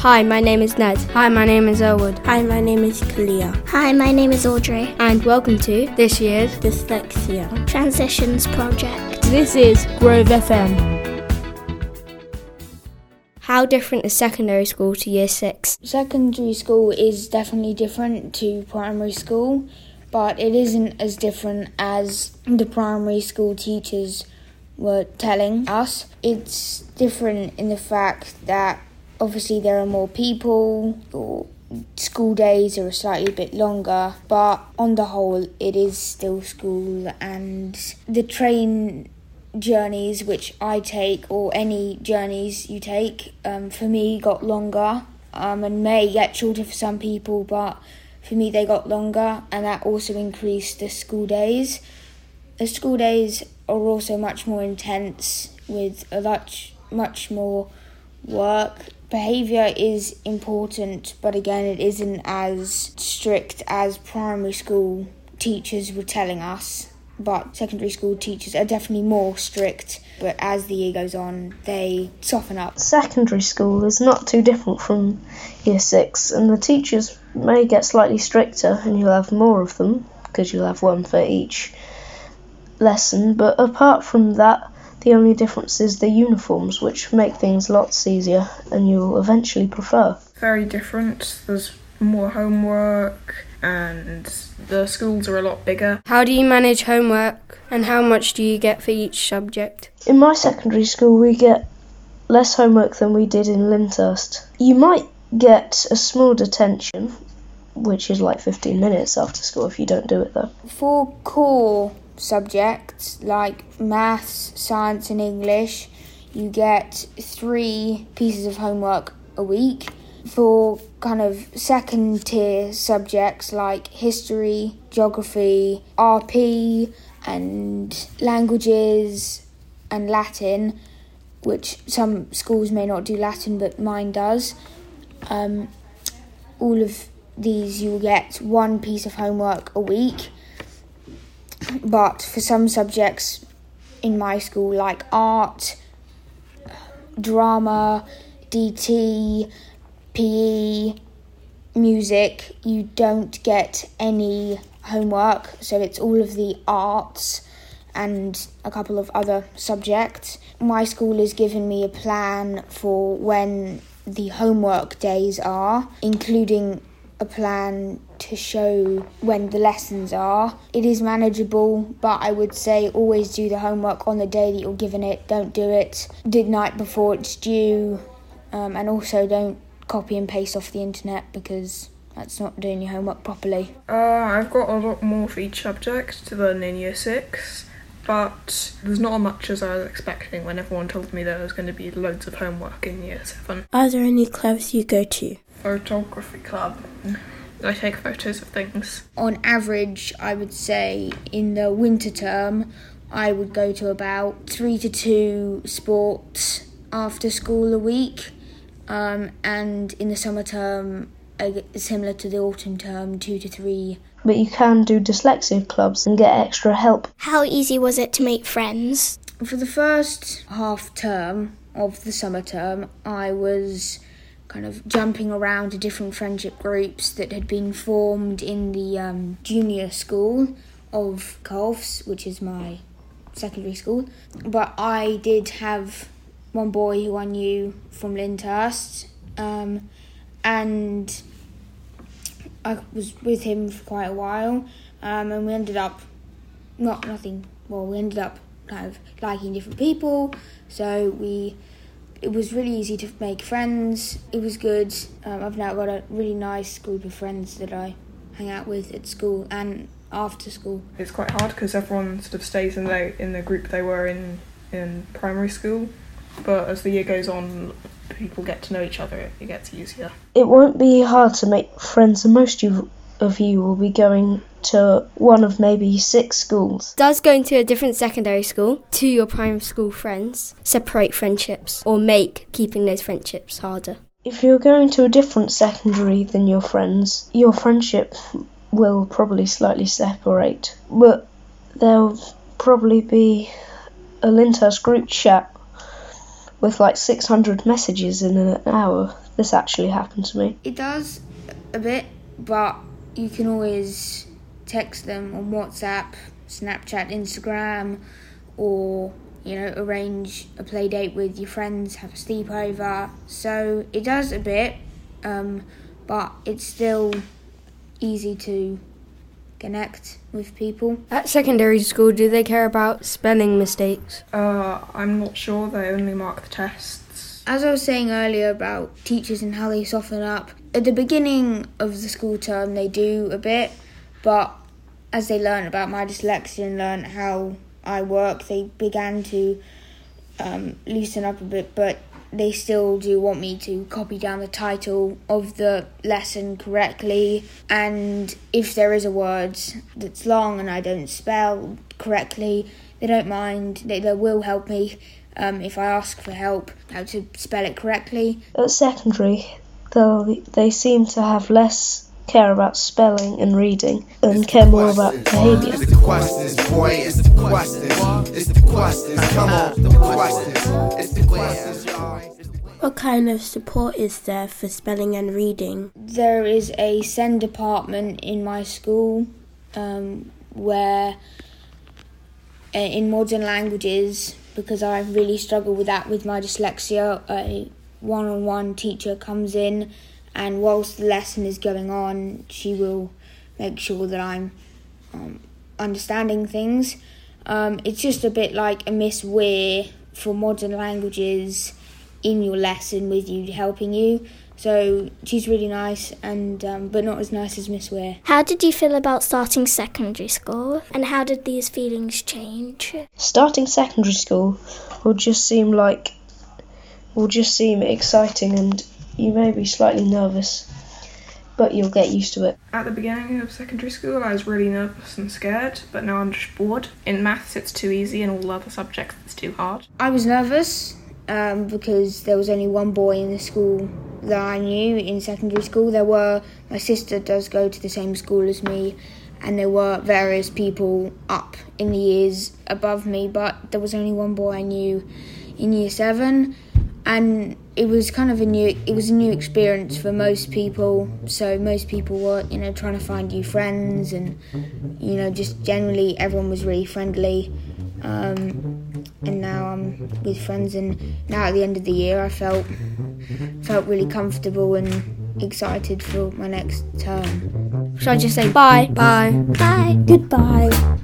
Hi, my name is Ned. Hi, my name is Elwood. Hi, my name is Kalia. Hi, my name is Audrey. And welcome to this year's Dyslexia Transitions Project. This is Grove FM. How different is secondary school to year six? Secondary school is definitely different to primary school, but it isn't as different as the primary school teachers were telling us. It's different in the fact that obviously there are more people, or school days are a slightly bit longer, but on the whole, it is still school, and the train journeys which I take, or any journeys you take, um, for me got longer um, and may get shorter for some people, but for me they got longer, and that also increased the school days. The school days are also much more intense with a much much more work. Behaviour is important, but again, it isn't as strict as primary school teachers were telling us but secondary school teachers are definitely more strict. But as the year goes on, they soften up. Secondary school is not too different from year six, and the teachers may get slightly stricter, and you'll have more of them because you'll have one for each lesson. But apart from that, the only difference is the uniforms, which make things lots easier, and you'll eventually prefer. Very different. There's more homework and the schools are a lot bigger. How do you manage homework and how much do you get for each subject? In my secondary school, we get less homework than we did in Lyndhurst. You might get a small detention, which is like 15 minutes after school if you don't do it though. For core subjects like maths, science, and English, you get three pieces of homework a week for kind of second tier subjects like history, geography, RP, and languages and Latin, which some schools may not do Latin, but mine does. Um, all of these you will get one piece of homework a week, but for some subjects in my school, like art, drama, DT, PE, music, you don't get any homework, so it's all of the arts and a couple of other subjects. My school has given me a plan for when the homework days are, including a plan to show when the lessons are. It is manageable, but I would say always do the homework on the day that you're given it. Don't do it the night before it's due, um, and also don't copy and paste off the internet because that's not doing your homework properly. Uh, I've got a lot more for each subject to learn in year six, but there's not as much as I was expecting when everyone told me there was going to be loads of homework in year seven. Are there any clubs you go to? Photography club. I take photos of things. On average, I would say in the winter term, I would go to about three to two sports after school a week um, and in the summer term, similar to the autumn term, two to three. But you can do dyslexia clubs and get extra help. How easy was it to make friends? For the first half term of the summer term, I was kind of jumping around to different friendship groups that had been formed in the um, junior school of Colfe's, which is my secondary school. But I did have one boy who I knew from Lyndhurst, um, and I was with him for quite a while, um, and we ended up not nothing. Well, we ended up kind of liking different people, so we. It was really easy to make friends. It was good. Um, I've now got a really nice group of friends that I hang out with at school and after school. It's quite hard because everyone sort of stays in the in the group they were in in primary school but as the year goes on, people get to know each other, it gets easier. It won't be hard to make friends, and most of you will be going to one of maybe six schools. Does going to a different secondary school to your primary school friends separate friendships or make keeping those friendships harder? If you're going to a different secondary than your friends, your friendship will probably slightly separate, but there'll probably be a Lyndhurst group chat with like 600 messages in an hour. This actually happened to me. It does a bit, but you can always text them on WhatsApp, Snapchat, Instagram, or you know, arrange a play date with your friends, have a sleepover. So it does a bit, um, but it's still easy to connect with people. At secondary school, do they care about spelling mistakes? Uh, I'm not sure. They only mark the tests. As I was saying earlier about teachers and how they soften up, at the beginning of the school term they do a bit, but as they learn about my dyslexia and learn how I work, they began to um, loosen up a bit, but they still do want me to copy down the title of the lesson correctly. And if there is a word that's long and I don't spell correctly, they don't mind. They, they will help me um, if I ask for help how to spell it correctly. At secondary, they they seem to have less care about spelling and reading and care more about behaviour. It's the questions, boy. It's the questions. It's the questions. Come on, the questions. It's the questions, y'all. What kind of support is there for spelling and reading? There is a SEND department in my school um, where, uh, in modern languages, because I really struggle with that with my dyslexia, a one on one teacher comes in and whilst the lesson is going on, she will make sure that I'm um, understanding things. Um, it's just a bit like a Miss Weir for modern languages in your lesson with you helping you. So she's really nice, and um, but not as nice as Miss Weir. How did you feel about starting secondary school, and how did these feelings change? Starting secondary school will just seem like will just seem exciting and you may be slightly nervous, but you'll get used to it. At the beginning of secondary school, I was really nervous and scared, but now I'm just bored. In maths, it's too easy, and all other subjects, it's too hard. I was nervous um, because there was only one boy in the school that I knew in secondary school. There were, my sister does go to the same school as me, and there were various people up in the years above me, but there was only one boy I knew in year seven and it was kind of a new it was a new experience for most people so most people were you know trying to find new friends and you know just generally everyone was really friendly um, and now I'm with friends and now at the end of the year I felt felt really comfortable and excited for my next term Should I just say bye? Bye. Bye. Goodbye.